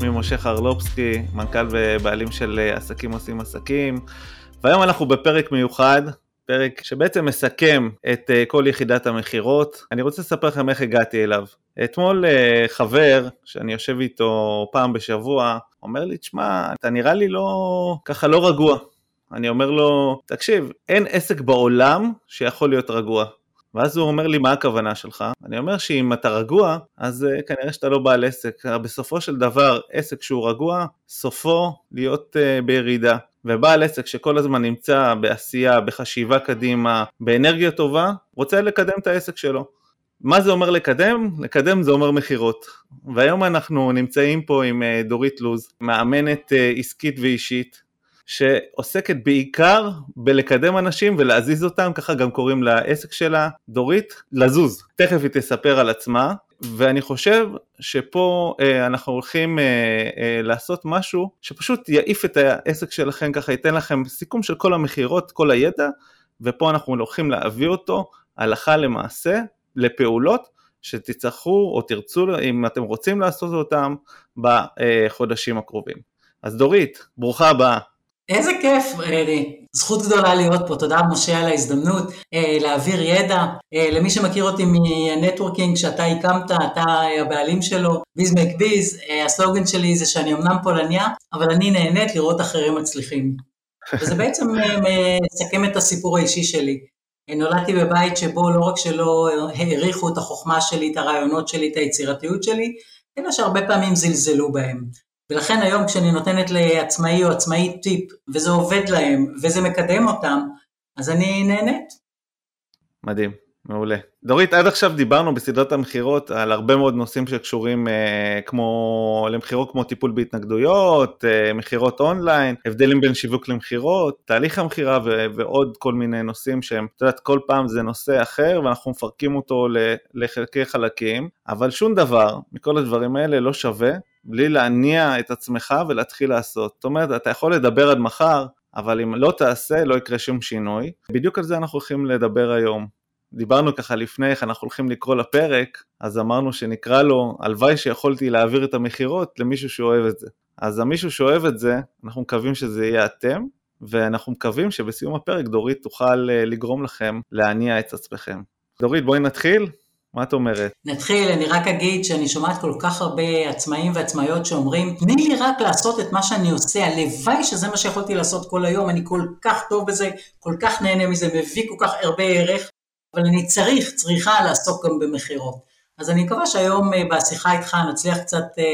שמי משה חרלובסקי, מנכ"ל ובעלים של אה, עסקים עושים עסקים, והיום אנחנו בפרק מיוחד, פרק שבעצם מסכם את אה, כל יחידת המכירות. אני רוצה לספר לכם איך הגעתי אליו. אתמול חבר, שאני יושב איתו פעם בשבוע, אומר לי, תשמע, אתה נראה לי לא, ככה לא רגוע. אני אומר לו, תקשיב, אין עסק בעולם שיכול להיות רגוע. ואז הוא אומר לי, מה הכוונה שלך? אני אומר שאם אתה רגוע, אז uh, כנראה שאתה לא בעל עסק. בסופו של דבר, עסק שהוא רגוע, סופו להיות uh, בירידה. ובעל עסק שכל הזמן נמצא בעשייה, בחשיבה קדימה, באנרגיה טובה, רוצה לקדם את העסק שלו. מה זה אומר לקדם? לקדם זה אומר מכירות. והיום אנחנו נמצאים פה עם אה, דורית לוז, מאמנת עסקית ואישית, שעוסקת בעיקר בלקדם אנשים ולהזיז אותם, ככה גם קוראים לעסק שלה, דורית, לזוז. תכף היא תספר על עצמה, ואני חושב שפה אה, אנחנו הולכים אה, אה, לעשות משהו שפשוט יעיף את העסק שלכם, ככה ייתן לכם סיכום של כל המכירות, כל הידע, ופה אנחנו הולכים להביא אותו הלכה למעשה לפעולות שתצטרכו או תרצו, אם אתם רוצים לעשות אותם, בחודשים הקרובים. אז דורית, ברוכה הבאה. איזה כיף, אה, זכות גדולה להיות פה, תודה משה על ההזדמנות אה, להעביר ידע. אה, למי שמכיר אותי מנטוורקינג שאתה הקמת, אתה הבעלים שלו, ביז מק ביז, הסלוגן שלי זה שאני אמנם פולניה, אבל אני נהנית לראות אחרים מצליחים. וזה בעצם מסכם את הסיפור האישי שלי. נולדתי בבית שבו לא רק שלא העריכו את החוכמה שלי, את הרעיונות שלי, את היצירתיות שלי, אלא שהרבה פעמים זלזלו בהם. ולכן היום כשאני נותנת לעצמאי או עצמאי טיפ, וזה עובד להם, וזה מקדם אותם, אז אני נהנית. מדהים, מעולה. דורית, עד עכשיו דיברנו בסדרת המכירות על הרבה מאוד נושאים שקשורים אה, כמו למכירות כמו טיפול בהתנגדויות, אה, מכירות אונליין, הבדלים בין שיווק למכירות, תהליך המכירה ו- ועוד כל מיני נושאים שהם, את יודעת, כל פעם זה נושא אחר ואנחנו מפרקים אותו לחלקי חלקים, אבל שום דבר מכל הדברים האלה לא שווה בלי להניע את עצמך ולהתחיל לעשות. זאת אומרת, אתה יכול לדבר עד מחר, אבל אם לא תעשה, לא יקרה שום שינוי. בדיוק על זה אנחנו הולכים לדבר היום. דיברנו ככה לפני איך אנחנו הולכים לקרוא לפרק, אז אמרנו שנקרא לו, הלוואי שיכולתי להעביר את המכירות למישהו שאוהב את זה. אז המישהו שאוהב את זה, אנחנו מקווים שזה יהיה אתם, ואנחנו מקווים שבסיום הפרק דורית תוכל אה, לגרום לכם להניע את עצמכם. דורית, בואי נתחיל. מה את אומרת? נתחיל, אני רק אגיד שאני שומעת כל כך הרבה עצמאים ועצמאיות שאומרים, תני לי רק לעשות את מה שאני עושה, הלוואי שזה מה שיכולתי לעשות כל היום, אני כל כך טוב בזה, כל כך נהנה מזה, מביא כל כך הרבה ערך, אבל אני צריך, צריכה לעסוק גם במכירות. אז אני מקווה שהיום אה, בשיחה איתך נצליח קצת אה,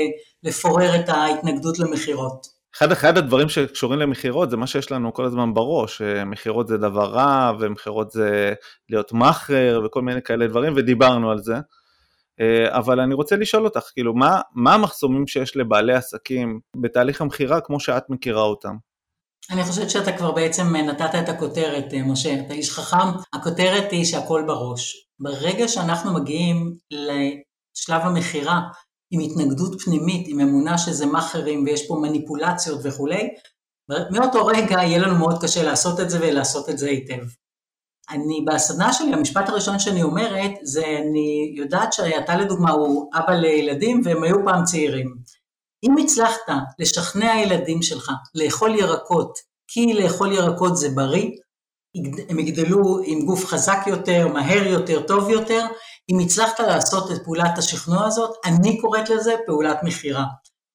לפורר את ההתנגדות למכירות. אחד, אחד הדברים שקשורים למכירות זה מה שיש לנו כל הזמן בראש, מכירות זה דבר רע ומכירות זה להיות מאכר וכל מיני כאלה דברים ודיברנו על זה. אה, אבל אני רוצה לשאול אותך, כאילו, מה, מה המחסומים שיש לבעלי עסקים בתהליך המכירה כמו שאת מכירה אותם? אני חושבת שאתה כבר בעצם נתת את הכותרת, אה, משה, אתה איש חכם. הכותרת היא שהכל בראש. ברגע שאנחנו מגיעים לשלב המכירה, עם התנגדות פנימית, עם אמונה שזה מאכערים ויש פה מניפולציות וכולי, מאותו רגע יהיה לנו מאוד קשה לעשות את זה ולעשות את זה היטב. אני בסדנה שלי, המשפט הראשון שאני אומרת, זה אני יודעת שאתה לדוגמה הוא אבא לילדים והם היו פעם צעירים. אם הצלחת לשכנע ילדים שלך לאכול ירקות, כי לאכול ירקות זה בריא, הם יגדלו עם גוף חזק יותר, מהר יותר, טוב יותר, אם הצלחת לעשות את פעולת השכנוע הזאת, אני קוראת לזה פעולת מכירה.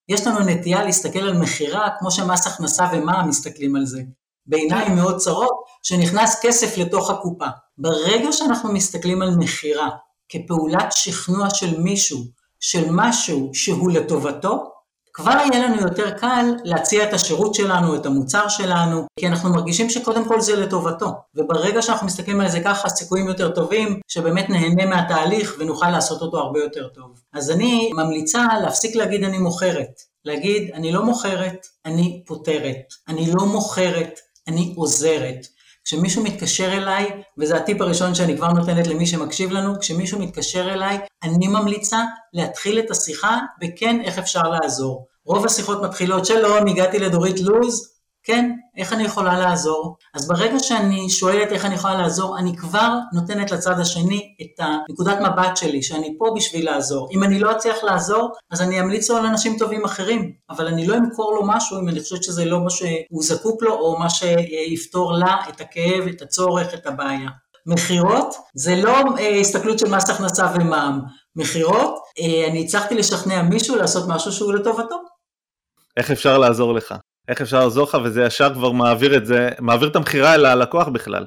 יש לנו נטייה להסתכל על מכירה כמו שמס הכנסה ומע"מ מסתכלים על זה. בעיניים מאוד צרות, שנכנס כסף לתוך הקופה. ברגע שאנחנו מסתכלים על מכירה כפעולת שכנוע של מישהו, של משהו שהוא לטובתו, כבר יהיה לנו יותר קל להציע את השירות שלנו, את המוצר שלנו, כי אנחנו מרגישים שקודם כל זה לטובתו. וברגע שאנחנו מסתכלים על זה ככה, סיכויים יותר טובים, שבאמת נהנה מהתהליך ונוכל לעשות אותו הרבה יותר טוב. אז אני ממליצה להפסיק להגיד אני מוכרת. להגיד, אני לא מוכרת, אני פותרת. אני לא מוכרת, אני עוזרת. כשמישהו מתקשר אליי, וזה הטיפ הראשון שאני כבר נותנת למי שמקשיב לנו, כשמישהו מתקשר אליי, אני ממליצה להתחיל את השיחה בכן איך אפשר לעזור. רוב השיחות מתחילות, שלום, הגעתי לדורית לוז, כן, איך אני יכולה לעזור? אז ברגע שאני שואלת איך אני יכולה לעזור, אני כבר נותנת לצד השני את הנקודת מבט שלי, שאני פה בשביל לעזור. אם אני לא אצליח לעזור, אז אני אמליץ לו על אנשים טובים אחרים, אבל אני לא אמכור לו משהו אם אני חושבת שזה לא מה שהוא זקוק לו, או מה שיפתור לה את הכאב, את הצורך, את הבעיה. מכירות זה לא אה, הסתכלות של מס הכנסה ומע"מ. מכירות, אה, אני הצלחתי לשכנע מישהו לעשות משהו שהוא לטובתו. איך אפשר לעזור לך? איך אפשר לעזור לך, וזה ישר כבר מעביר את זה, מעביר את המכירה אל הלקוח בכלל.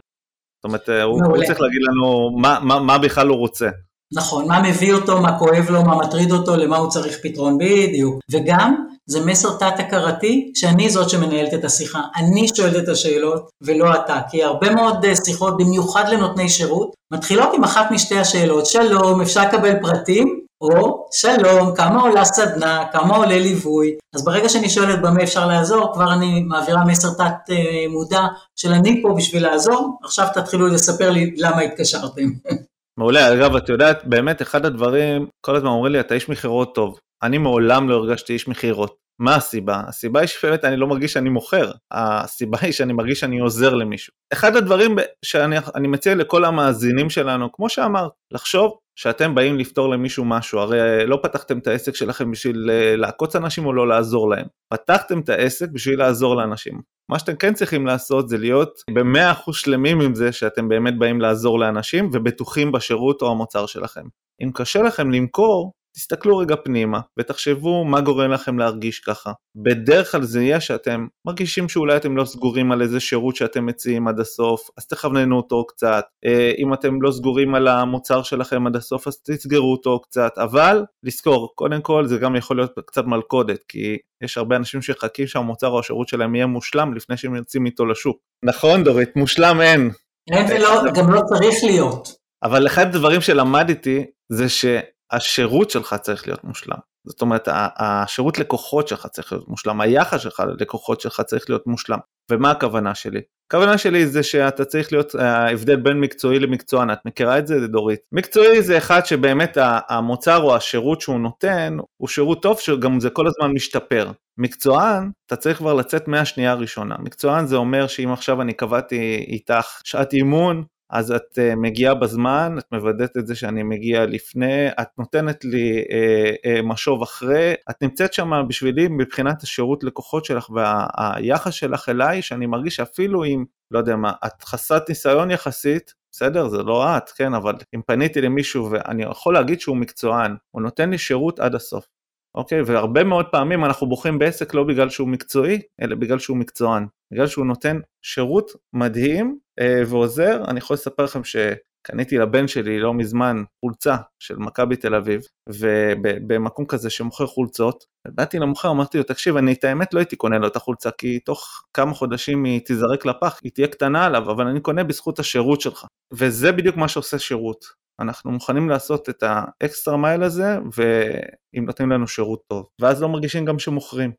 זאת אומרת, הוא, הוא צריך להגיד לנו מה, מה, מה בכלל הוא רוצה. נכון, מה מביא אותו, מה כואב לו, מה מטריד אותו, למה הוא צריך פתרון בדיוק. וגם, זה מסר תת-הכרתי, שאני זאת שמנהלת את השיחה. אני שואלת את השאלות, ולא אתה. כי הרבה מאוד אה, שיחות, במיוחד לנותני שירות, מתחילות עם אחת משתי השאלות. שלום, אפשר לקבל פרטים? או שלום, כמה עולה סדנה, כמה עולה ליווי, אז ברגע שאני שואלת במה אפשר לעזור, כבר אני מעבירה מסר תת אה, מודע של אני פה בשביל לעזור, עכשיו תתחילו לספר לי למה התקשרתם. מעולה, אגב, את יודעת, באמת אחד הדברים, כל הזמן אומרים לי, אתה איש מכירות טוב. אני מעולם לא הרגשתי איש מכירות. מה הסיבה? הסיבה היא שבאמת אני לא מרגיש שאני מוכר, הסיבה היא שאני מרגיש שאני עוזר למישהו. אחד הדברים שאני מציע לכל המאזינים שלנו, כמו שאמרת, לחשוב שאתם באים לפתור למישהו משהו, הרי לא פתחתם את העסק שלכם בשביל אה, לעקוץ אנשים או לא לעזור להם, פתחתם את העסק בשביל לעזור לאנשים. מה שאתם כן צריכים לעשות זה להיות במאה אחוז שלמים עם זה שאתם באמת באים לעזור לאנשים ובטוחים בשירות או המוצר שלכם. אם קשה לכם למכור, תסתכלו רגע פנימה ותחשבו מה גורם לכם להרגיש ככה. בדרך כלל זה יהיה שאתם מרגישים שאולי אתם לא סגורים על איזה שירות שאתם מציעים עד הסוף, אז תכווננו אותו קצת. אה, אם אתם לא סגורים על המוצר שלכם עד הסוף, אז תסגרו אותו קצת. אבל לזכור, קודם כל זה גם יכול להיות קצת מלכודת, כי יש הרבה אנשים שחכים שהמוצר או השירות שלהם יהיה מושלם לפני שהם יוצאים איתו לשוק. נכון דורית, מושלם אין. אין ולא, גם לא צריך להיות. אבל אחד הדברים שלמדתי זה ש... השירות שלך צריך להיות מושלם. זאת אומרת, השירות לקוחות שלך צריך להיות מושלם, היחס שלך ללקוחות שלך צריך להיות מושלם. ומה הכוונה שלי? הכוונה שלי זה שאתה צריך להיות ההבדל בין מקצועי למקצוען, את מכירה את זה דורית? מקצועי זה אחד שבאמת המוצר או השירות שהוא נותן הוא שירות טוב שגם זה כל הזמן משתפר. מקצוען, אתה צריך כבר לצאת מהשנייה הראשונה. מקצוען זה אומר שאם עכשיו אני קבעתי איתך שעת אימון, אז את uh, מגיעה בזמן, את מוודאת את זה שאני מגיע לפני, את נותנת לי uh, uh, משוב אחרי, את נמצאת שם בשבילי מבחינת השירות לקוחות שלך והיחס שלך אליי, שאני מרגיש שאפילו אם, לא יודע מה, את חסרת ניסיון יחסית, בסדר, זה לא את, כן, אבל אם פניתי למישהו ואני יכול להגיד שהוא מקצוען, הוא נותן לי שירות עד הסוף. אוקיי? והרבה מאוד פעמים אנחנו בוחרים בעסק לא בגלל שהוא מקצועי, אלא בגלל שהוא מקצוען. בגלל שהוא נותן שירות מדהים אה, ועוזר. אני יכול לספר לכם שקניתי לבן שלי לא מזמן חולצה של מכבי תל אביב, ובמקום כזה שמוכר חולצות, באתי למוכר, אמרתי לו, תקשיב, אני את האמת לא הייתי קונה לו את החולצה, כי תוך כמה חודשים היא תיזרק לפח, היא תהיה קטנה עליו, אבל אני קונה בזכות השירות שלך. וזה בדיוק מה שעושה שירות. אנחנו מוכנים לעשות את האקסטרה מייל הזה, ואם נותנים לנו שירות טוב, ואז לא מרגישים גם שמוכרים.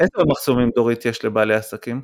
איזה מחסומים דורית יש לבעלי עסקים?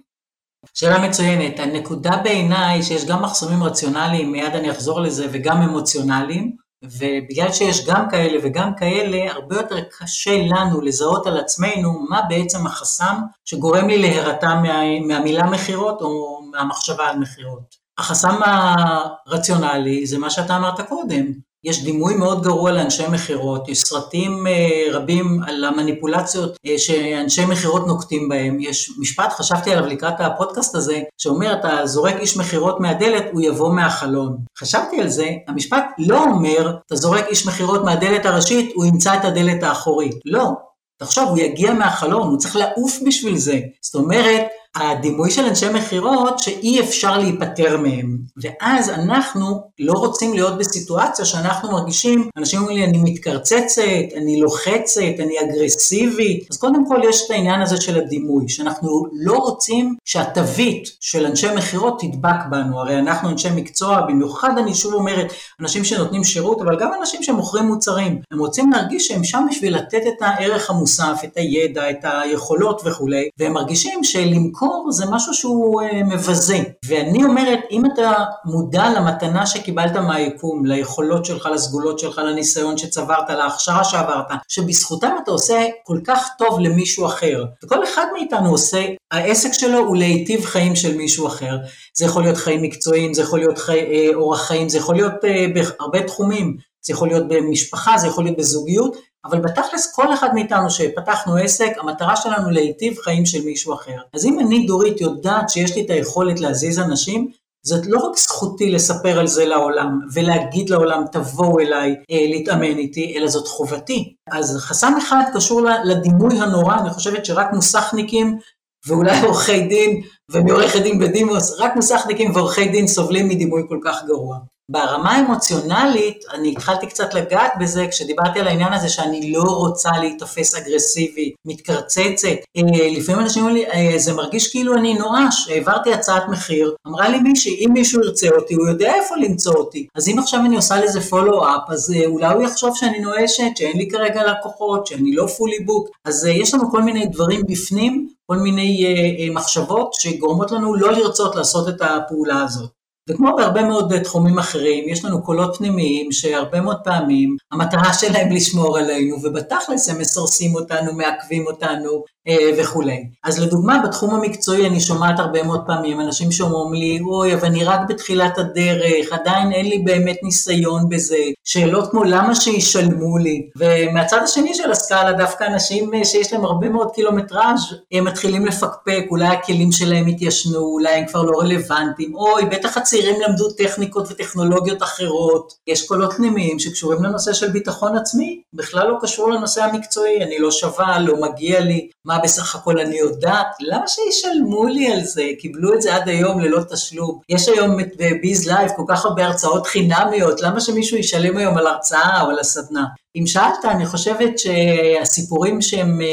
שאלה מצוינת. הנקודה בעיניי שיש גם מחסומים רציונליים, מיד אני אחזור לזה, וגם אמוציונליים, ובגלל שיש גם כאלה וגם כאלה, הרבה יותר קשה לנו לזהות על עצמנו מה בעצם החסם שגורם לי להירתע מה, מהמילה מכירות או מהמחשבה על מכירות. החסם הרציונלי זה מה שאתה אמרת קודם, יש דימוי מאוד גרוע לאנשי מכירות, יש סרטים אה, רבים על המניפולציות אה, שאנשי מכירות נוקטים בהם, יש משפט, חשבתי עליו לקראת הפודקאסט הזה, שאומר אתה זורק איש מכירות מהדלת, הוא יבוא מהחלון. חשבתי על זה, המשפט לא אומר אתה זורק איש מכירות מהדלת הראשית, הוא ימצא את הדלת האחורית. לא, תחשוב, הוא יגיע מהחלון, הוא צריך לעוף בשביל זה. זאת אומרת, הדימוי של אנשי מכירות שאי אפשר להיפטר מהם. ואז אנחנו לא רוצים להיות בסיטואציה שאנחנו מרגישים, אנשים אומרים לי, אני מתקרצצת, אני לוחצת, אני אגרסיבית. אז קודם כל יש את העניין הזה של הדימוי, שאנחנו לא רוצים שהתווית של אנשי מכירות תדבק בנו. הרי אנחנו אנשי מקצוע, במיוחד אני שוב אומרת, אנשים שנותנים שירות, אבל גם אנשים שמוכרים מוצרים. הם רוצים להרגיש שהם שם בשביל לתת את הערך המוסף, את הידע, את היכולות וכולי, והם מרגישים שלמכור זה משהו שהוא אה, מבזה. ואני אומרת, אם אתה מודע למתנה שקיבלת מהיקום, ליכולות שלך, לסגולות שלך, לניסיון שצברת, להכשרה שעברת, שבזכותם אתה עושה כל כך טוב למישהו אחר, וכל אחד מאיתנו עושה, העסק שלו הוא להיטיב חיים של מישהו אחר. זה יכול להיות חיים מקצועיים, זה יכול להיות חי, אה, אורח חיים, זה יכול להיות אה, בהרבה תחומים, זה יכול להיות במשפחה, זה יכול להיות בזוגיות, אבל בתכלס כל אחד מאיתנו שפתחנו עסק, המטרה שלנו להיטיב חיים של מישהו אחר. אז אם אני דורית יודעת שיש לי את היכולת להזיז אנשים, זאת לא רק זכותי לספר על זה לעולם ולהגיד לעולם תבואו אליי אה, להתאמן איתי, אלא זאת חובתי. אז חסם אחד קשור לדימוי הנורא, אני חושבת שרק מוסכניקים ואולי עורכי דין ומעורכי דין בדימוס, רק מוסכניקים ועורכי דין סובלים מדימוי כל כך גרוע. ברמה האמוציונלית, אני התחלתי קצת לגעת בזה כשדיברתי על העניין הזה שאני לא רוצה להיתפס אגרסיבי, מתקרצצת. אה, לפעמים אנשים אומרים לי, אה, זה מרגיש כאילו אני נואש, העברתי הצעת מחיר, אמרה לי מישהי, אם מישהו ירצה אותי, הוא יודע איפה למצוא אותי. אז אם עכשיו אני עושה לזה פולו-אפ, אז אה, אולי הוא יחשוב שאני נואשת, שאין לי כרגע לקוחות, שאני לא פולי בוק. אז יש לנו כל מיני דברים בפנים, כל מיני מחשבות שגורמות לנו לא לרצות לעשות את הפעולה הזאת. וכמו בהרבה מאוד תחומים אחרים, יש לנו קולות פנימיים שהרבה מאוד פעמים המטרה שלהם לשמור עלינו, ובתכלס הם מסרסים אותנו, מעכבים אותנו אה, וכולי. אז לדוגמה, בתחום המקצועי אני שומעת הרבה מאוד פעמים אנשים שאומרים לי, אוי, אבל אני רק בתחילת הדרך, עדיין אין לי באמת ניסיון בזה. שאלות כמו למה שישלמו לי? ומהצד השני של הסקאלה, דווקא אנשים אה, שיש להם הרבה מאוד קילומטראז', הם מתחילים לפקפק, אולי הכלים שלהם התיישנו, אולי הם כבר לא רלוונטיים, אוי, בטח הצעירים למדו טכניקות וטכנולוגיות אחרות. יש קולות פנימיים שקשורים לנושא של ביטחון עצמי, בכלל לא קשור לנושא המקצועי, אני לא שווה, לא מגיע לי, מה בסך הכל אני יודעת, למה שישלמו לי על זה? קיבלו את זה עד היום ללא תשלום. יש היום ב Biz Live כל כך הרבה הרצאות חינמיות, למה שמישהו ישלם היום על הרצאה או על הסדנה? אם שאלת, אני חושבת שהסיפורים שהם, אה,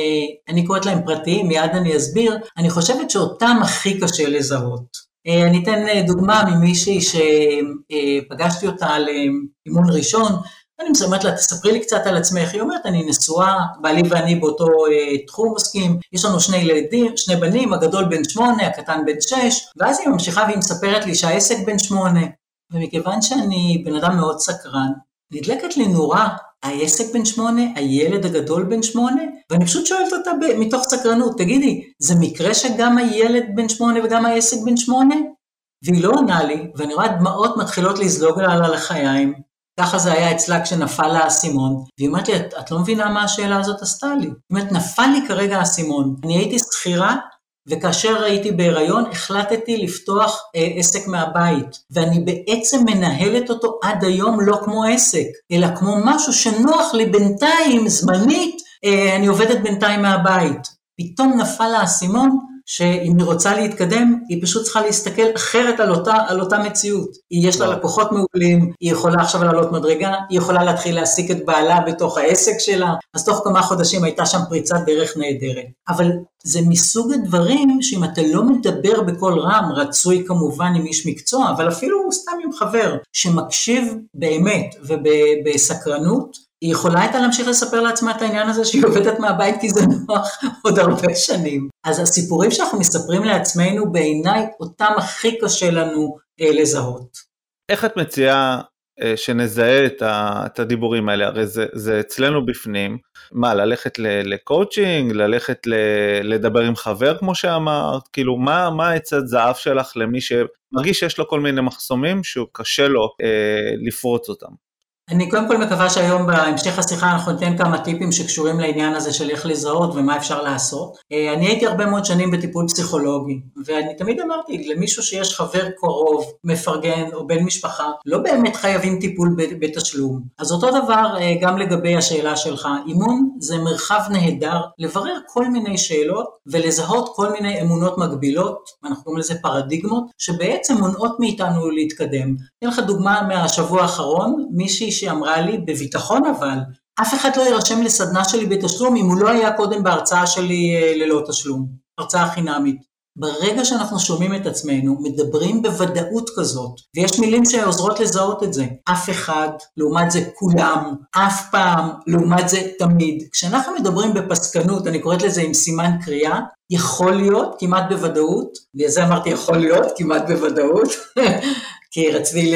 אני קוראת להם פרטיים, מיד אני אסביר, אני חושבת שאותם הכי קשה לזהות. אה, אני אתן אה, דוגמה ממישהי שפגשתי אותה על אימון ראשון, אני אומרת לה, תספרי לי קצת על עצמך. היא אומרת, אני נשואה, בעלי ואני באותו אה, תחום עוסקים, יש לנו שני ילדים, שני בנים, הגדול בן שמונה, הקטן בן שש, ואז היא ממשיכה והיא מספרת לי שהעסק בן שמונה. ומכיוון שאני בן אדם מאוד סקרן, נדלקת לי נורה, העסק בן שמונה, הילד הגדול בן שמונה, ואני פשוט שואלת אותה מתוך סקרנות, תגידי, זה מקרה שגם הילד בן שמונה וגם העסק בן שמונה? והיא לא עונה לי, ואני רואה דמעות מתחילות לזלוג לה על הלחיים, ככה זה היה אצלה כשנפל לה האסימון, והיא אומרת לי, את, את לא מבינה מה השאלה הזאת עשתה לי. זאת אומרת, נפל לי כרגע האסימון. אני הייתי שכירה, וכאשר הייתי בהיריון, החלטתי לפתוח אה, עסק מהבית, ואני בעצם מנהלת אותו עד היום לא כמו עסק, אלא כמו משהו שנוח לי בינתיים, זמנית, אה, אני עובדת בינתיים מהבית. פתאום נפל האסימון, שאם היא רוצה להתקדם, היא פשוט צריכה להסתכל אחרת על אותה, על אותה מציאות. יש לה לקוחות מעולים, היא יכולה עכשיו לעלות מדרגה, היא יכולה להתחיל להעסיק את בעלה בתוך העסק שלה, אז תוך כמה חודשים הייתה שם פריצת דרך נהדרת. אבל זה מסוג הדברים שאם אתה לא מדבר בקול רם, רצוי כמובן עם איש מקצוע, אבל אפילו סתם עם חבר, שמקשיב באמת ובסקרנות, היא יכולה הייתה להמשיך לספר לעצמה את העניין הזה שהיא עובדת מהבית כי זה נוח עוד הרבה שנים. אז הסיפורים שאנחנו מספרים לעצמנו בעיניי אותם הכי קשה לנו אה, לזהות. איך את מציעה אה, שנזהה את, ה, את הדיבורים האלה? הרי זה, זה אצלנו בפנים. מה, ללכת לקואוצ'ינג? ללכת ל, לדבר עם חבר כמו שאמרת? כאילו, מה, מה העצת זהב שלך למי שמרגיש שיש לו כל מיני מחסומים שהוא קשה לו אה, לפרוץ אותם? אני קודם כל מקווה שהיום בהמשך השיחה אנחנו ניתן כמה טיפים שקשורים לעניין הזה של איך לזהות ומה אפשר לעשות. אה, אני הייתי הרבה מאוד שנים בטיפול פסיכולוגי, ואני תמיד אמרתי, למישהו שיש חבר קרוב, מפרגן או בן משפחה, לא באמת חייבים טיפול בתשלום. אז אותו דבר אה, גם לגבי השאלה שלך, אימון זה מרחב נהדר לברר כל מיני שאלות ולזהות כל מיני אמונות מגבילות, אנחנו קוראים לזה פרדיגמות, שבעצם מונעות מאיתנו להתקדם. אתן לך דוגמה מהשבוע האחרון, מישהי שאמרה לי, בביטחון אבל, אף אחד לא יירשם לסדנה שלי בתשלום אם הוא לא היה קודם בהרצאה שלי אה, ללא תשלום, הרצאה חינמית. ברגע שאנחנו שומעים את עצמנו, מדברים בוודאות כזאת, ויש מילים שעוזרות לזהות את זה, אף אחד, לעומת זה כולם, אף פעם, לעומת זה תמיד. כשאנחנו מדברים בפסקנות, אני קוראת לזה עם סימן קריאה, יכול להיות, כמעט בוודאות, בגלל זה אמרתי יכול להיות, כמעט בוודאות, כי רציתי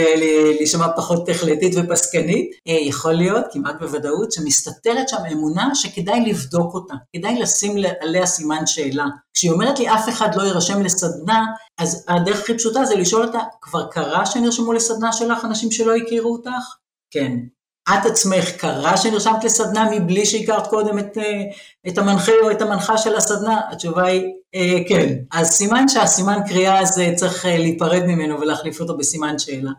להישמע פחות החלטית ופסקנית, אה, יכול להיות כמעט בוודאות שמסתתרת שם אמונה שכדאי לבדוק אותה, כדאי לשים עליה סימן שאלה. כשהיא אומרת לי אף אחד לא יירשם לסדנה, אז הדרך הכי פשוטה זה לשאול אותה, כבר קרה שנרשמו לסדנה שלך אנשים שלא הכירו אותך? כן. את עצמך קרה שנרשמת לסדנה מבלי שהכרת קודם את, אה, את המנחה או את המנחה של הסדנה? התשובה היא אה, כן. אז סימן שהסימן קריאה הזה צריך אה, להיפרד ממנו ולהחליף אותו בסימן שאלה.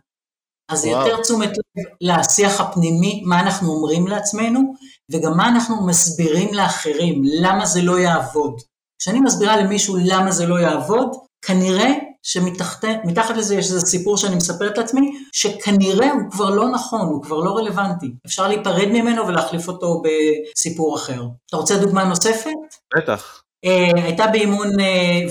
אז וואו. יותר תשומת לב לשיח הפנימי, מה אנחנו אומרים לעצמנו, וגם מה אנחנו מסבירים לאחרים, למה זה לא יעבוד. כשאני מסבירה למישהו למה זה לא יעבוד, כנראה שמתחת לזה יש איזה סיפור שאני מספרת לעצמי, שכנראה הוא כבר לא נכון, הוא כבר לא רלוונטי. אפשר להיפרד ממנו ולהחליף אותו בסיפור אחר. אתה רוצה דוגמה נוספת? בטח. Uh, הייתה באימון uh,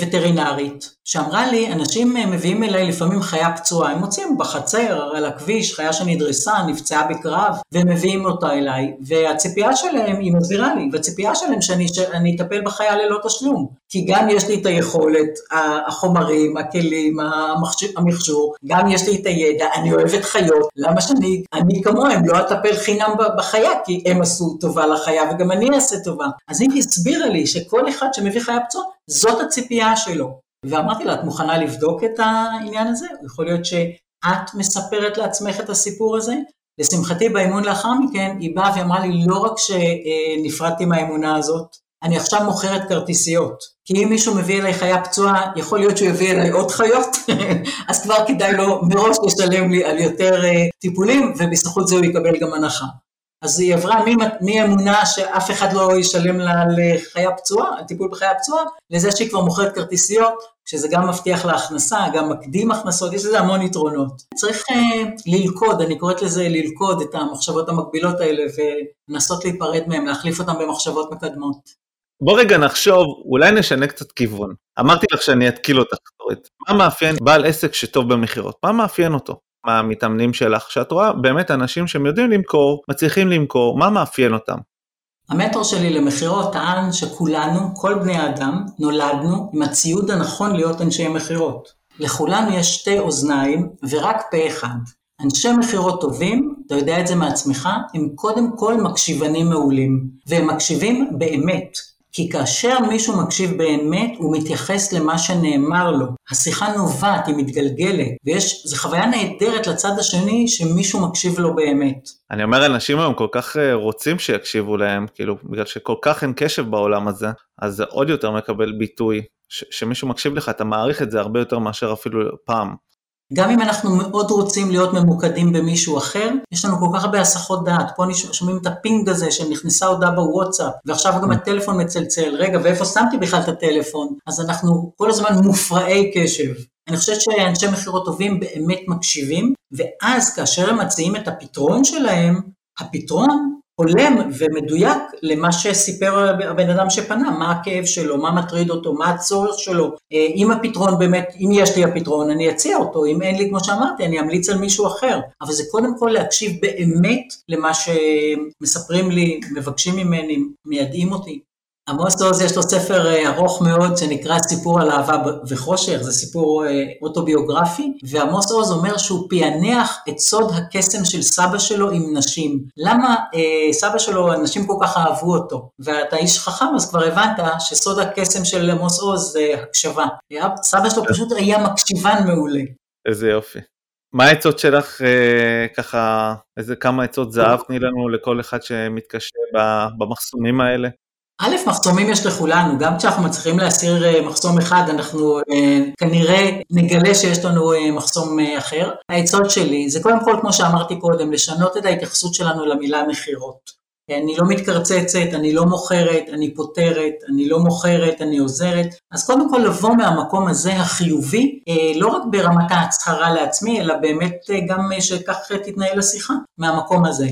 וטרינרית, שאמרה לי, אנשים uh, מביאים אליי לפעמים חיה פצועה, הם מוצאים בחצר, על הכביש, חיה שנדרסה, נפצעה בקרב, והם מביאים אותה אליי, והציפייה שלהם, היא מסבירה לי, והציפייה שלהם שאני, שאני אטפל בחיה ללא תשלום, כי גם יש לי את היכולת, החומרים, הכלים, המכשור, גם יש לי את הידע, אני אוהבת חיות, למה שאני, אני כמוהם לא אטפל חינם בחיה, כי הם עשו טובה לחיה וגם אני אעשה טובה. אז היא הסבירה לי שכל אחד שמביא חיה פצועה, זאת הציפייה שלו. ואמרתי לה, את מוכנה לבדוק את העניין הזה? יכול להיות שאת מספרת לעצמך את הסיפור הזה? לשמחתי באימון לאחר מכן, היא באה ואמרה לי, לא רק שנפרדתי מהאמונה הזאת, אני עכשיו מוכרת כרטיסיות. כי אם מישהו מביא אליי חיה פצועה, יכול להיות שהוא יביא אליי עוד חיות, אז כבר כדאי לו מראש לשלם לי על יותר uh, טיפולים, ובזכות זה הוא יקבל גם הנחה. אז היא עברה מאמונה שאף אחד לא ישלם לה לחיה פצועה, על טיפול בחיה פצועה, לזה שהיא כבר מוכרת כרטיסיות, שזה גם מבטיח לה הכנסה, גם מקדים הכנסות, יש לזה המון יתרונות. צריך uh, ללכוד, אני קוראת לזה ללכוד את המחשבות המקבילות האלה ולנסות להיפרד מהן, להחליף אותן במחשבות מקדמות. בוא רגע נחשוב, אולי נשנה קצת כיוון. אמרתי לך שאני אתקיל אותך, מה מאפיין בעל עסק שטוב במכירות? מה מאפיין אותו? מהמתאמנים שלך, שאת רואה באמת אנשים שהם יודעים למכור, מצליחים למכור, מה מאפיין אותם? המטר שלי למכירות טען שכולנו, כל בני האדם, נולדנו עם הציוד הנכון להיות אנשי מכירות. לכולנו יש שתי אוזניים ורק פה אחד. אנשי מכירות טובים, אתה יודע את זה מעצמך, הם קודם כל מקשיבנים מעולים, והם מקשיבים באמת. כי כאשר מישהו מקשיב באמת, הוא מתייחס למה שנאמר לו. השיחה נובעת, היא מתגלגלת, ויש, זו חוויה נהדרת לצד השני שמישהו מקשיב לו באמת. אני אומר, אנשים היום כל כך אה, רוצים שיקשיבו להם, כאילו, בגלל שכל כך אין קשב בעולם הזה, אז זה עוד יותר מקבל ביטוי. ש- שמישהו מקשיב לך, אתה מעריך את זה הרבה יותר מאשר אפילו פעם. גם אם אנחנו מאוד רוצים להיות ממוקדים במישהו אחר, יש לנו כל כך הרבה הסחות דעת. פה שומעים את ה ping הזה שנכנסה הודעה בוואטסאפ, ועכשיו גם הטלפון מצלצל, רגע, ואיפה שמתי בכלל את הטלפון? אז אנחנו כל הזמן מופרעי קשב. אני חושבת שאנשי מכירות טובים באמת מקשיבים, ואז כאשר הם מציעים את הפתרון שלהם, הפתרון הולם ומדויק למה שסיפר הבן אדם שפנה, מה הכאב שלו, מה מטריד אותו, מה הצורך שלו. אה, אם הפתרון באמת, אם יש לי הפתרון, אני אציע אותו, אם אין לי, כמו שאמרתי, אני אמליץ על מישהו אחר. אבל זה קודם כל להקשיב באמת למה שמספרים לי, מבקשים ממני, מיידעים אותי. עמוס עוז יש לו ספר אה, ארוך מאוד שנקרא סיפור על אהבה וחושך, זה סיפור אה, אוטוביוגרפי, ועמוס עוז אומר שהוא פענח את סוד הקסם של סבא שלו עם נשים. למה אה, סבא שלו, אנשים כל כך אהבו אותו? ואתה איש חכם, אז כבר הבנת שסוד הקסם של עמוס עוז זה הקשבה. סבא שלו פשוט היה מקשיבן מעולה. איזה יופי. מה העצות שלך, אה, ככה, איזה כמה עצות זהב תני לנו לכל אחד שמתקשה במחסומים האלה? א', מחסומים יש לכולנו, גם כשאנחנו מצליחים להסיר אה, מחסום אחד, אנחנו אה, כנראה נגלה שיש לנו אה, מחסום אחר. העצות שלי זה קודם כל, כמו שאמרתי קודם, לשנות את ההתייחסות שלנו למילה מכירות. אני לא מתקרצצת, אני לא מוכרת, אני פותרת, אני לא מוכרת, אני עוזרת. אז קודם כל לבוא מהמקום הזה החיובי, לא רק ברמת ההצהרה לעצמי, אלא באמת גם שכך תתנהל השיחה, מהמקום הזה.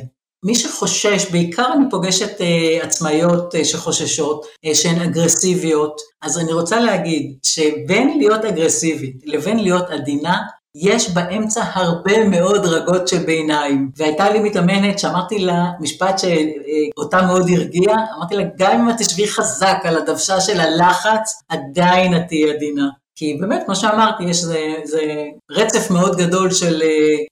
מי שחושש, בעיקר אני פוגשת עצמאיות שחוששות, שהן אגרסיביות, אז אני רוצה להגיד שבין להיות אגרסיבית לבין להיות עדינה, יש באמצע הרבה מאוד דרגות של ביניים. והייתה לי מתאמנת שאמרתי לה משפט שאותה מאוד הרגיע, אמרתי לה, גם אם את תשבי חזק על הדוושה של הלחץ, עדיין את תהיי עדינה. כי באמת, כמו שאמרתי, יש זה, זה רצף מאוד גדול של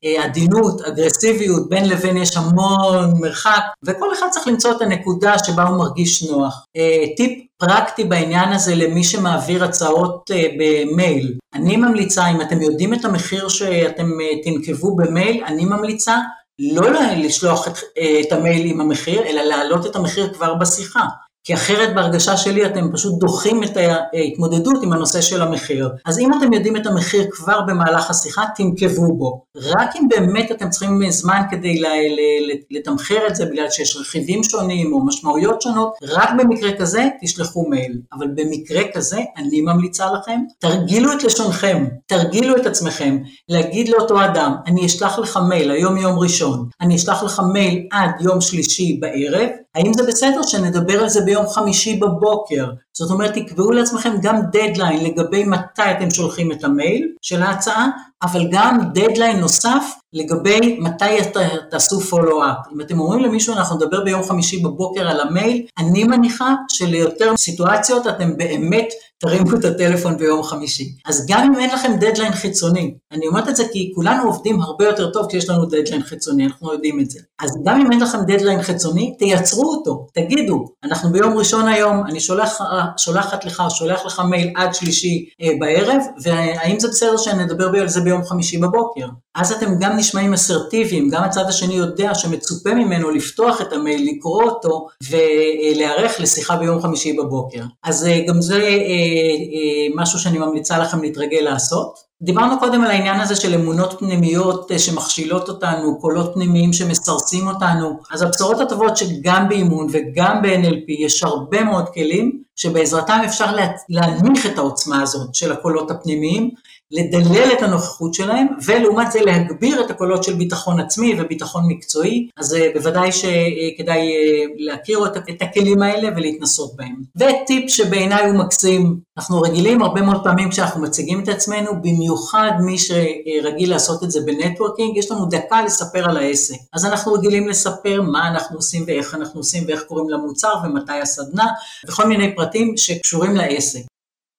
אה, עדינות, אגרסיביות, בין לבין יש המון מרחק, וכל אחד צריך למצוא את הנקודה שבה הוא מרגיש נוח. אה, טיפ פרקטי בעניין הזה למי שמעביר הצעות אה, במייל. אני ממליצה, אם אתם יודעים את המחיר שאתם תנקבו במייל, אני ממליצה לא לשלוח את, את המייל עם המחיר, אלא להעלות את המחיר כבר בשיחה. כי אחרת בהרגשה שלי אתם פשוט דוחים את ההתמודדות עם הנושא של המחיר. אז אם אתם יודעים את המחיר כבר במהלך השיחה, תנקבו בו. רק אם באמת אתם צריכים זמן כדי לתמחר את זה, בגלל שיש רכיבים שונים או משמעויות שונות, רק במקרה כזה תשלחו מייל. אבל במקרה כזה, אני ממליצה לכם, תרגילו את לשונכם, תרגילו את עצמכם, להגיד לאותו אדם, אני אשלח לך מייל, היום יום ראשון, אני אשלח לך מייל עד יום שלישי בערב, האם זה בסדר שנדבר על זה ביום חמישי בבוקר? זאת אומרת, תקבעו לעצמכם גם דדליין לגבי מתי אתם שולחים את המייל של ההצעה, אבל גם דדליין נוסף לגבי מתי תעשו follow-up. אם אתם אומרים למישהו, אנחנו נדבר ביום חמישי בבוקר על המייל, אני מניחה שליותר סיטואציות אתם באמת תרימו את הטלפון ביום חמישי. אז גם אם אין לכם דדליין חיצוני, אני אומרת את זה כי כולנו עובדים הרבה יותר טוב כשיש לנו דדליין חיצוני, אנחנו יודעים את זה. אז גם אם אין לכם דדליין חיצוני, תייצרו אותו, תגידו, אנחנו ביום ראשון היום, אני שולח, שולחת לך, שולח לך מייל עד שלישי אה, בערב, והאם זה בסדר שנדבר על זה ביום חמישי בבוקר? אז אתם גם נשמעים אסרטיביים, גם הצד השני יודע שמצופה ממנו לפתוח את המייל, לקרוא אותו ולהיערך לשיחה ביום חמישי בבוקר. אז אה, גם זה אה, משהו שאני ממליצה לכם להתרגל לעשות. דיברנו קודם על העניין הזה של אמונות פנימיות שמכשילות אותנו, קולות פנימיים שמסרסים אותנו, אז הבשורות הטובות שגם באימון וגם ב-NLP יש הרבה מאוד כלים שבעזרתם אפשר להנמיך את העוצמה הזאת של הקולות הפנימיים, לדלל את הנוכחות שלהם, ולעומת זה להגביר את הקולות של ביטחון עצמי וביטחון מקצועי, אז אה, בוודאי שכדאי אה, להכיר את הכלים האלה ולהתנסות בהם. וטיפ שבעיניי הוא מקסים, אנחנו רגילים הרבה מאוד פעמים כשאנחנו מציגים את עצמנו, במיוחד מי שרגיל לעשות את זה בנטוורקינג, יש לנו דקה לספר על העסק. אז אנחנו רגילים לספר מה אנחנו עושים ואיך אנחנו עושים ואיך קוראים למוצר ומתי הסדנה, וכל מיני פרטים שקשורים לעסק.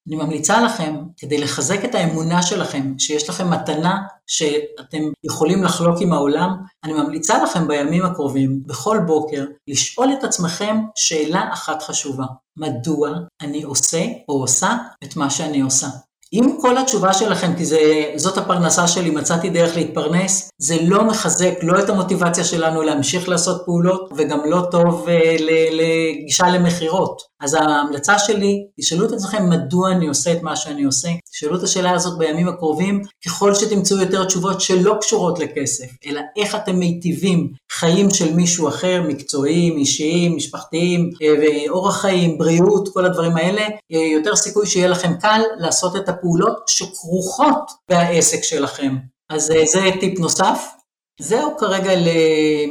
אני ממליצה לכם, כדי לחזק את האמונה שלכם, שיש לכם מתנה שאתם יכולים לחלוק עם העולם, אני ממליצה לכם בימים הקרובים, בכל בוקר, לשאול את עצמכם שאלה אחת חשובה. מדוע אני עושה או עושה את מה שאני עושה? אם כל התשובה שלכם, כי זה, זאת הפרנסה שלי, מצאתי דרך להתפרנס, זה לא מחזק לא את המוטיבציה שלנו להמשיך לעשות פעולות, וגם לא טוב uh, לגישה למכירות. אז ההמלצה שלי, תשאלו את עצמכם מדוע אני עושה את מה שאני עושה. תשאלו את השאלה הזאת בימים הקרובים, ככל שתמצאו יותר תשובות שלא קשורות לכסף, אלא איך אתם מיטיבים חיים של מישהו אחר, מקצועיים, אישיים, משפחתיים, אה, אורח חיים, בריאות, כל הדברים האלה, אה, יותר סיכוי שיהיה לכם קל לעשות את הפעולות שכרוכות בעסק שלכם. אז אה, זה טיפ נוסף. זהו כרגע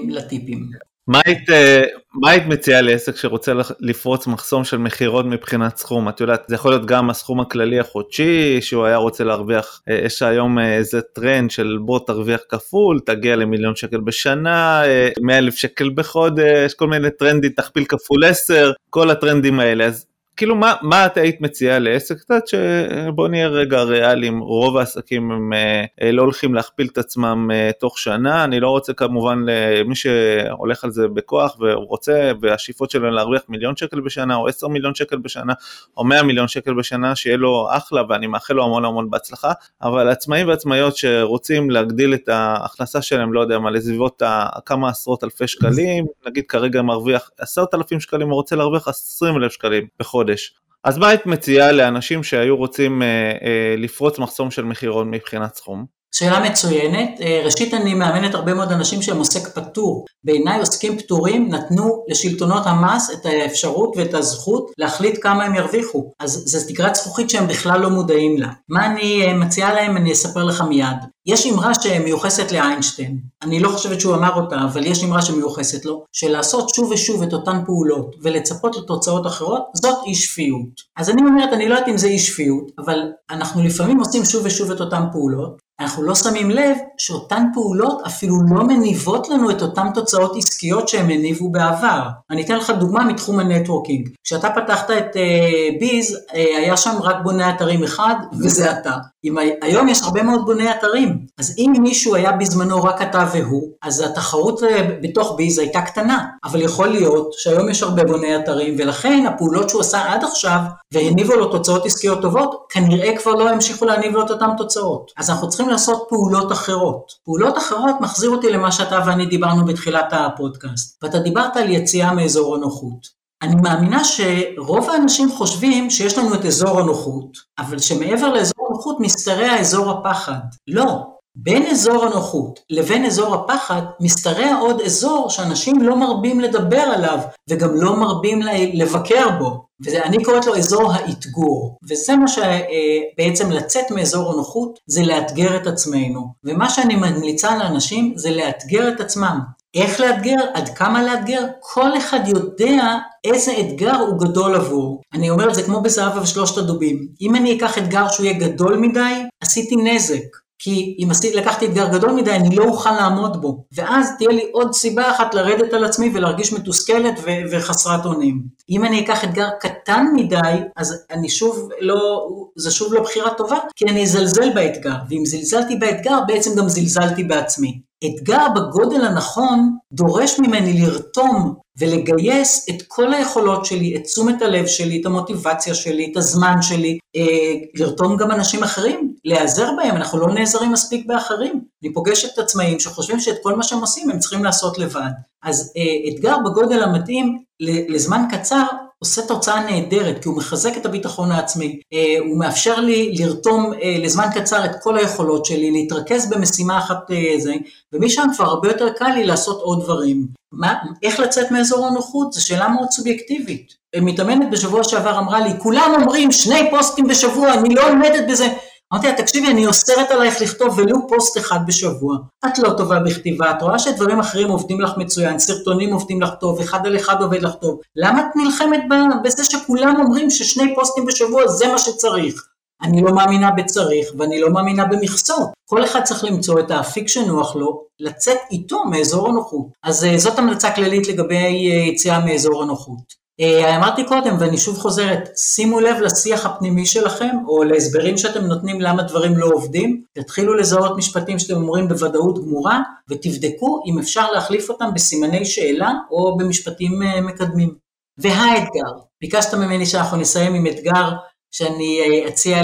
לטיפים. מה היית, אה, מה היית מציעה לעסק שרוצה לפרוץ מחסום של מכירות מבחינת סכום? את יודעת, זה יכול להיות גם הסכום הכללי החודשי, שהוא היה רוצה להרוויח, אה, יש היום אה, איזה טרנד של בוא תרוויח כפול, תגיע למיליון שקל בשנה, 100 אלף שקל בחודש, כל מיני טרנדים, תכפיל כפול 10, כל הטרנדים האלה. אז כאילו מה, מה את היית מציעה לעסק? קצת שבוא נהיה רגע ריאליים, רוב העסקים הם אה, לא הולכים להכפיל את עצמם אה, תוך שנה, אני לא רוצה כמובן למי שהולך על זה בכוח ורוצה והשאיפות שלו להרוויח מיליון שקל בשנה או 10 מיליון שקל בשנה או 100 מיליון שקל בשנה, שיהיה לו אחלה ואני מאחל לו המון המון בהצלחה, אבל עצמאים ועצמאיות שרוצים להגדיל את ההכנסה שלהם, לא יודע מה, לסביבות כמה עשרות אלפי שקלים, נגיד כרגע מרוויח 10,000 שקלים, הוא רוצה להרוויח 20,000 שקלים בחודש. אז מה היית מציעה לאנשים שהיו רוצים אה, אה, לפרוץ מחסום של מחירון מבחינת סכום? שאלה מצוינת. אה, ראשית, אני מאמנת הרבה מאוד אנשים שהם עוסק פטור. בעיניי עוסקים פטורים נתנו לשלטונות המס את האפשרות ואת הזכות להחליט כמה הם ירוויחו. אז זו תקרת זכוכית שהם בכלל לא מודעים לה. מה אני אה, מציעה להם, אני אספר לך מיד. יש אמרה שמיוחסת לאיינשטיין, אני לא חושבת שהוא אמר אותה, אבל יש אמרה שמיוחסת לו, שלעשות שוב ושוב את אותן פעולות ולצפות לתוצאות אחרות, זאת אי שפיות. אז אני אומרת, אני לא יודעת אם זה אי שפיות, אבל אנחנו לפעמים עושים שוב ושוב את אותן פעולות, אנחנו לא שמים לב שאותן פעולות אפילו לא מניבות לנו את אותן תוצאות עסקיות שהם הניבו בעבר. אני אתן לך דוגמה מתחום ה networking. כשאתה פתחת את אה, Biz, אה, היה שם רק בונה אתרים אחד, וזה אתה. אם היום יש הרבה מאוד בוני אתרים, אז אם מישהו היה בזמנו רק אתה והוא, אז התחרות אה, בתוך ביז הייתה קטנה, אבל יכול להיות שהיום יש הרבה בוני אתרים, ולכן הפעולות שהוא עשה עד עכשיו, והניבו לו תוצאות עסקיות טובות, כנראה כבר לא ימשיכו להניב לו את אותן תוצאות. אז אנחנו צריכים לעשות פעולות אחרות. פעולות אחרות מחזיר אותי למה שאתה ואני דיברנו בתחילת הפודקאסט, ואתה דיברת על יציאה מאזור הנוחות. אני מאמינה שרוב האנשים חושבים שיש לנו את אזור הנוחות, אבל שמעבר לאזור הנוחות משתרע אזור הפחד. לא, בין אזור הנוחות לבין אזור הפחד משתרע עוד אזור שאנשים לא מרבים לדבר עליו וגם לא מרבים לבקר בו. ואני קוראת לו אזור האתגור, וזה מה שבעצם לצאת מאזור הנוחות זה לאתגר את עצמנו. ומה שאני ממליצה לאנשים זה לאתגר את עצמם. איך לאתגר, עד כמה לאתגר, כל אחד יודע איזה אתגר הוא גדול עבור. אני אומר את זה כמו בזהב ושלושת הדובים. אם אני אקח אתגר שהוא יהיה גדול מדי, עשיתי נזק. כי אם עשיתי, לקחתי אתגר גדול מדי, אני לא אוכל לעמוד בו. ואז תהיה לי עוד סיבה אחת לרדת על עצמי ולהרגיש מתוסכלת ו- וחסרת אונים. אם אני אקח אתגר קטן מדי, אז אני שוב לא, זה שוב לא בחירה טובה, כי אני אזלזל באתגר. ואם זלזלתי באתגר, בעצם גם זלזלתי בעצמי. אתגר בגודל הנכון דורש ממני לרתום ולגייס את כל היכולות שלי, את תשומת הלב שלי, את המוטיבציה שלי, את הזמן שלי, אה, לרתום גם אנשים אחרים, להיעזר בהם, אנחנו לא נעזרים מספיק באחרים. אני פוגשת עצמאים שחושבים שאת כל מה שהם עושים הם צריכים לעשות לבד. אז אה, אתגר בגודל המתאים לזמן קצר עושה תוצאה נהדרת, כי הוא מחזק את הביטחון העצמי, אה, הוא מאפשר לי לרתום אה, לזמן קצר את כל היכולות שלי, להתרכז במשימה אחת אה, זה, ומשם כבר הרבה יותר קל לי לעשות עוד דברים. מה, איך לצאת מאזור הנוחות? זו שאלה מאוד סובייקטיבית. מתאמנת בשבוע שעבר אמרה לי, כולם אומרים שני פוסטים בשבוע, אני לא עומדת בזה. אמרתי לה, תקשיבי, אני אוסרת עלייך לכתוב ולו פוסט אחד בשבוע. את לא טובה בכתיבה, את רואה שדברים אחרים עובדים לך מצוין, סרטונים עובדים לך טוב, אחד על אחד עובד לך טוב. למה את נלחמת בזה שכולם אומרים ששני פוסטים בשבוע זה מה שצריך? אני לא מאמינה בצריך ואני לא מאמינה במכסות. כל אחד צריך למצוא את האפיק שנוח לו, לצאת איתו מאזור הנוחות. אז אה, זאת המלצה כללית לגבי אה, יציאה מאזור הנוחות. אה, אמרתי קודם, ואני שוב חוזרת, שימו לב לשיח הפנימי שלכם, או להסברים שאתם נותנים למה דברים לא עובדים, תתחילו לזהות משפטים שאתם אומרים בוודאות גמורה, ותבדקו אם אפשר להחליף אותם בסימני שאלה או במשפטים אה, מקדמים. והאתגר, ביקשת ממני שאנחנו נסיים עם אתגר שאני אה, אציע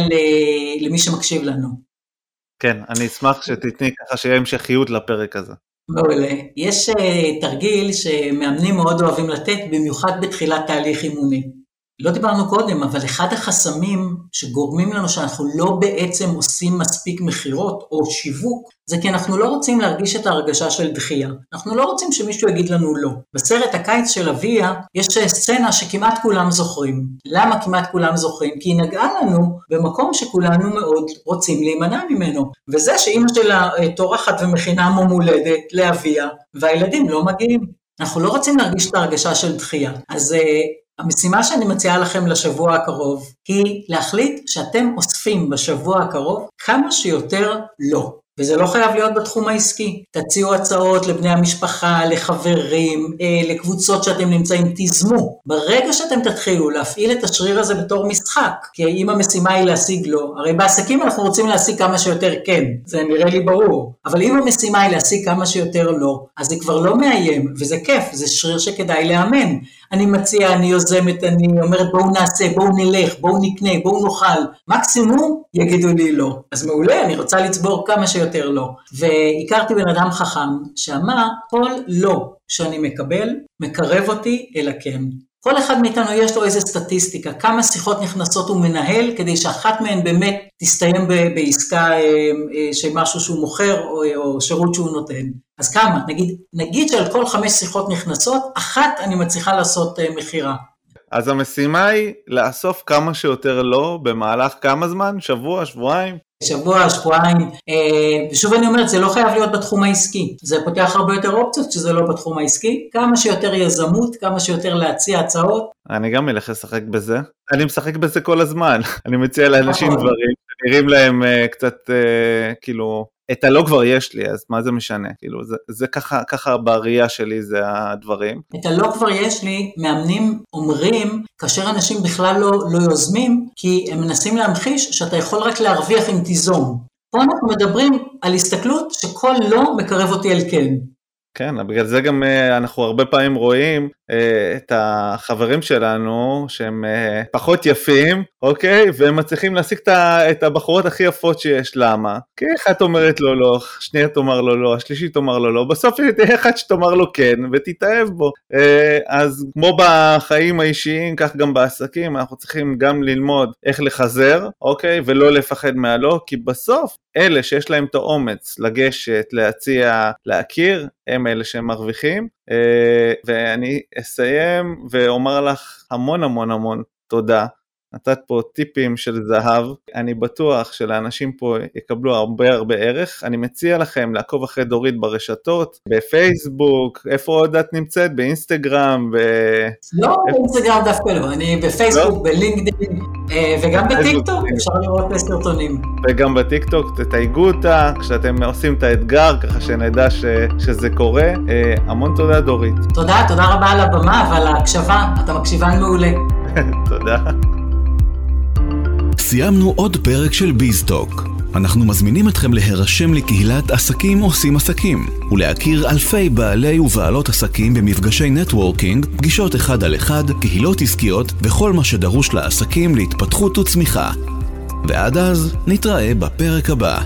למי שמקשיב לנו. כן, אני אשמח שתתני ככה שיהיה המשכיות לפרק הזה. מעולה. יש uh, תרגיל שמאמנים מאוד אוהבים לתת, במיוחד בתחילת תהליך אימוני. לא דיברנו קודם, אבל אחד החסמים שגורמים לנו שאנחנו לא בעצם עושים מספיק מכירות או שיווק, זה כי אנחנו לא רוצים להרגיש את ההרגשה של דחייה. אנחנו לא רוצים שמישהו יגיד לנו לא. בסרט הקיץ של אביה יש סצנה שכמעט כולם זוכרים. למה כמעט כולם זוכרים? כי היא נגעה לנו במקום שכולנו מאוד רוצים להימנע ממנו. וזה שאימא שלה אה, טורחת ומכינה מום הולדת לאביה, והילדים לא מגיעים. אנחנו לא רוצים להרגיש את ההרגשה של דחייה. אז אה, המשימה שאני מציעה לכם לשבוע הקרוב היא להחליט שאתם אוספים בשבוע הקרוב כמה שיותר לא. וזה לא חייב להיות בתחום העסקי. תציעו הצעות לבני המשפחה, לחברים, אה, לקבוצות שאתם נמצאים, תיזמו. ברגע שאתם תתחילו להפעיל את השריר הזה בתור משחק, כי אם המשימה היא להשיג לא, הרי בעסקים אנחנו רוצים להשיג כמה שיותר כן, זה נראה לי ברור, אבל אם המשימה היא להשיג כמה שיותר לא, אז זה כבר לא מאיים, וזה כיף, זה שריר שכדאי לאמן. אני מציע, אני יוזמת, אני אומרת בואו נעשה, בואו נלך, בואו נקנה, בואו נאכל, מקסימום יגידו לי לא. אז מעולה, אני רוצה לצבור כמה שיותר לא. והכרתי בן אדם חכם שאמר, כל לא שאני מקבל, מקרב אותי אל הכן. כל אחד מאיתנו יש לו איזה סטטיסטיקה, כמה שיחות נכנסות הוא מנהל כדי שאחת מהן באמת תסתיים בעסקה אה, אה, משהו שהוא מוכר או, או שירות שהוא נותן. אז כמה? נגיד, נגיד שעל כל חמש שיחות נכנסות, אחת אני מצליחה לעשות אה, מכירה. אז המשימה היא לאסוף כמה שיותר לא במהלך כמה זמן? שבוע, שבועיים? שבוע, שבועיים, אה, ושוב אני אומרת, זה לא חייב להיות בתחום העסקי, זה פותח הרבה יותר אופציות שזה לא בתחום העסקי, כמה שיותר יזמות, כמה שיותר להציע הצעות. אני גם אלך לשחק בזה, אני משחק בזה כל הזמן, אני מציע לאנשים נכון. דברים שנראים להם uh, קצת uh, כאילו את הלא כבר יש לי, אז מה זה משנה? כאילו, זה, זה ככה, ככה בראייה שלי זה הדברים. את הלא כבר יש לי, מאמנים אומרים, כאשר אנשים בכלל לא, לא יוזמים, כי הם מנסים להמחיש שאתה יכול רק להרוויח אם תיזום. פה אנחנו מדברים על הסתכלות שכל לא מקרב אותי אל כן. כן, בגלל זה גם אה, אנחנו הרבה פעמים רואים אה, את החברים שלנו שהם אה, פחות יפים, אוקיי? והם מצליחים להשיג את הבחורות הכי יפות שיש, למה? כי אחת אומרת לו לא, שנייה תאמר לו לא, השלישית תאמר לו לא, בסוף תהיה אחת שתאמר לו כן ותתאהב בו. אז כמו בחיים האישיים, כך גם בעסקים, אנחנו צריכים גם ללמוד איך לחזר, אוקיי? ולא לפחד מהלא, כי בסוף אלה שיש להם את האומץ לגשת, להציע, להכיר, הם אלה שהם מרוויחים, אה, ואני אסיים ואומר לך המון המון המון תודה. נתת פה טיפים של זהב, אני בטוח שלאנשים פה יקבלו הרבה הרבה ערך. אני מציע לכם לעקוב אחרי דורית ברשתות, בפייסבוק, איפה עוד את נמצאת? באינסטגרם? ב... לא, באינסטגרם דווקא לא, אני בפייסבוק, לא? בלינקדאין, וגם בטיקטוק, אפשר לראות סרטונים. וגם בטיקטוק, תתייגו אותה כשאתם עושים את האתגר, ככה שנדע ש... שזה קורה. אה, המון תודה דורית. תודה, תודה רבה על הבמה ועל ההקשבה, אתה מקשיבן מעולה. תודה. סיימנו עוד פרק של ביזטוק. אנחנו מזמינים אתכם להירשם לקהילת עסקים עושים עסקים ולהכיר אלפי בעלי ובעלות עסקים במפגשי נטוורקינג, פגישות אחד על אחד, קהילות עסקיות וכל מה שדרוש לעסקים להתפתחות וצמיחה. ועד אז, נתראה בפרק הבא.